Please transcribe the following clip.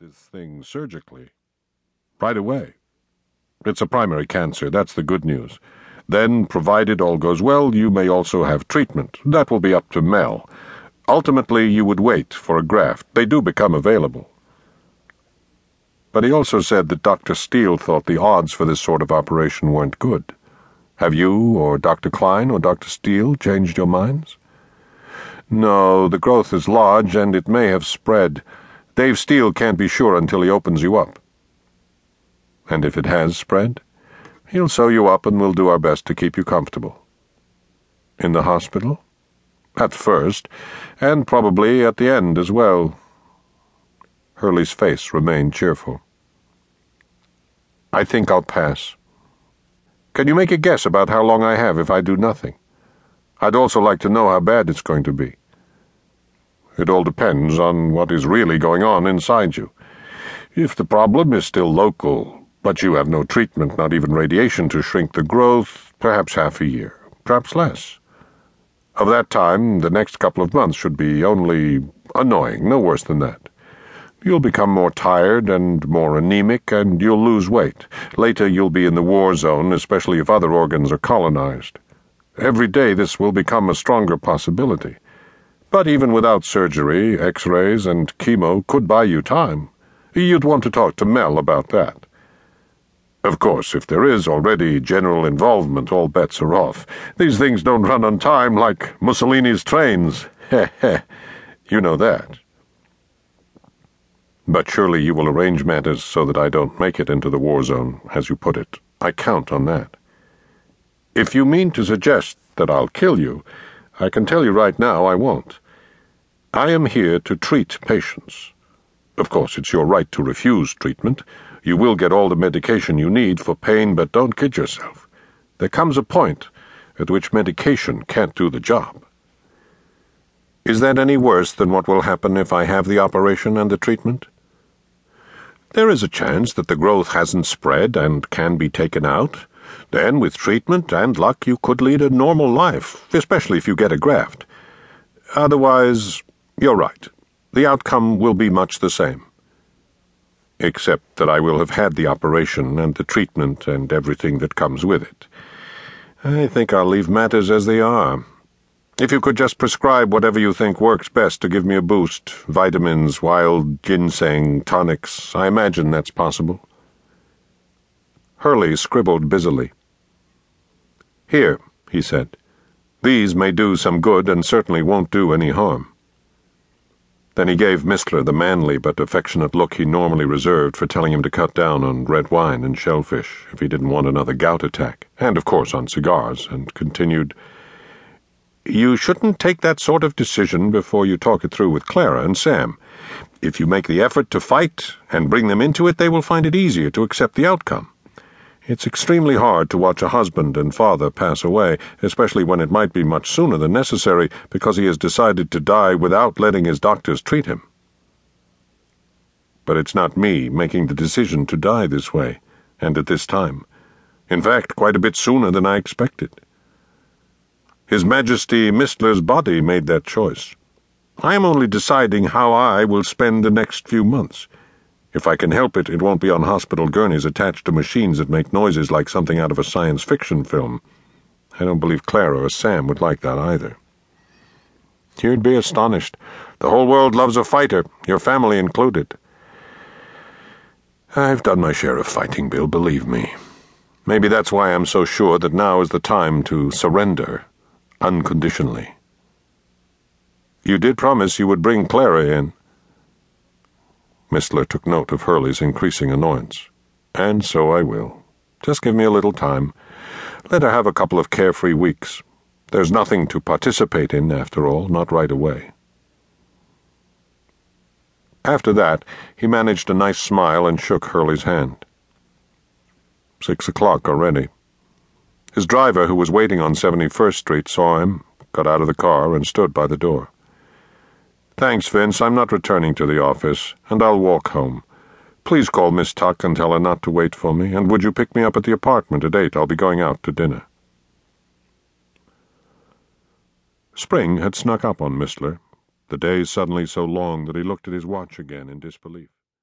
this thing surgically. Right away. It's a primary cancer, that's the good news. Then, provided all goes well, you may also have treatment. That will be up to Mel. Ultimately, you would wait for a graft. They do become available. But he also said that Dr. Steele thought the odds for this sort of operation weren't good. Have you, or Dr. Klein, or Dr. Steele changed your minds? No, the growth is large and it may have spread. Dave Steele can't be sure until he opens you up. And if it has spread? He'll sew you up and we'll do our best to keep you comfortable. In the hospital? At first, and probably at the end as well. Hurley's face remained cheerful. I think I'll pass. Can you make a guess about how long I have if I do nothing? I'd also like to know how bad it's going to be. It all depends on what is really going on inside you. If the problem is still local, but you have no treatment, not even radiation to shrink the growth, perhaps half a year, perhaps less. Of that time, the next couple of months should be only annoying, no worse than that. You'll become more tired and more anemic, and you'll lose weight. Later, you'll be in the war zone, especially if other organs are colonized. Every day, this will become a stronger possibility. But even without surgery, x rays, and chemo could buy you time. You'd want to talk to Mel about that. Of course, if there is already general involvement, all bets are off. These things don't run on time like Mussolini's trains. Heh heh. You know that. But surely you will arrange matters so that I don't make it into the war zone, as you put it. I count on that. If you mean to suggest that I'll kill you, I can tell you right now I won't. I am here to treat patients. Of course, it's your right to refuse treatment. You will get all the medication you need for pain, but don't kid yourself. There comes a point at which medication can't do the job. Is that any worse than what will happen if I have the operation and the treatment? There is a chance that the growth hasn't spread and can be taken out. Then, with treatment and luck, you could lead a normal life, especially if you get a graft. Otherwise, you're right. The outcome will be much the same except that I will have had the operation and the treatment and everything that comes with it. I think I'll leave matters as they are. If you could just prescribe whatever you think works best to give me a boost vitamins, wild ginseng, tonics I imagine that's possible. Hurley scribbled busily. Here, he said. These may do some good and certainly won't do any harm. Then he gave Mistler the manly but affectionate look he normally reserved for telling him to cut down on red wine and shellfish if he didn't want another gout attack, and of course on cigars, and continued, You shouldn't take that sort of decision before you talk it through with Clara and Sam. If you make the effort to fight and bring them into it, they will find it easier to accept the outcome. It's extremely hard to watch a husband and father pass away, especially when it might be much sooner than necessary because he has decided to die without letting his doctors treat him. But it's not me making the decision to die this way, and at this time. In fact, quite a bit sooner than I expected. His Majesty Mistler's body made that choice. I am only deciding how I will spend the next few months. If I can help it, it won't be on hospital gurneys attached to machines that make noises like something out of a science fiction film. I don't believe Clara or Sam would like that either. You'd be astonished. The whole world loves a fighter, your family included. I've done my share of fighting, Bill, believe me. Maybe that's why I'm so sure that now is the time to surrender unconditionally. You did promise you would bring Clara in. Mistler took note of Hurley's increasing annoyance. And so I will. Just give me a little time. Let her have a couple of carefree weeks. There's nothing to participate in, after all, not right away. After that, he managed a nice smile and shook Hurley's hand. Six o'clock already. His driver, who was waiting on 71st Street, saw him, got out of the car, and stood by the door. Thanks, Vince. I'm not returning to the office, and I'll walk home. Please call Miss Tuck and tell her not to wait for me, and would you pick me up at the apartment at eight? I'll be going out to dinner. Spring had snuck up on Mistler, the days suddenly so long that he looked at his watch again in disbelief.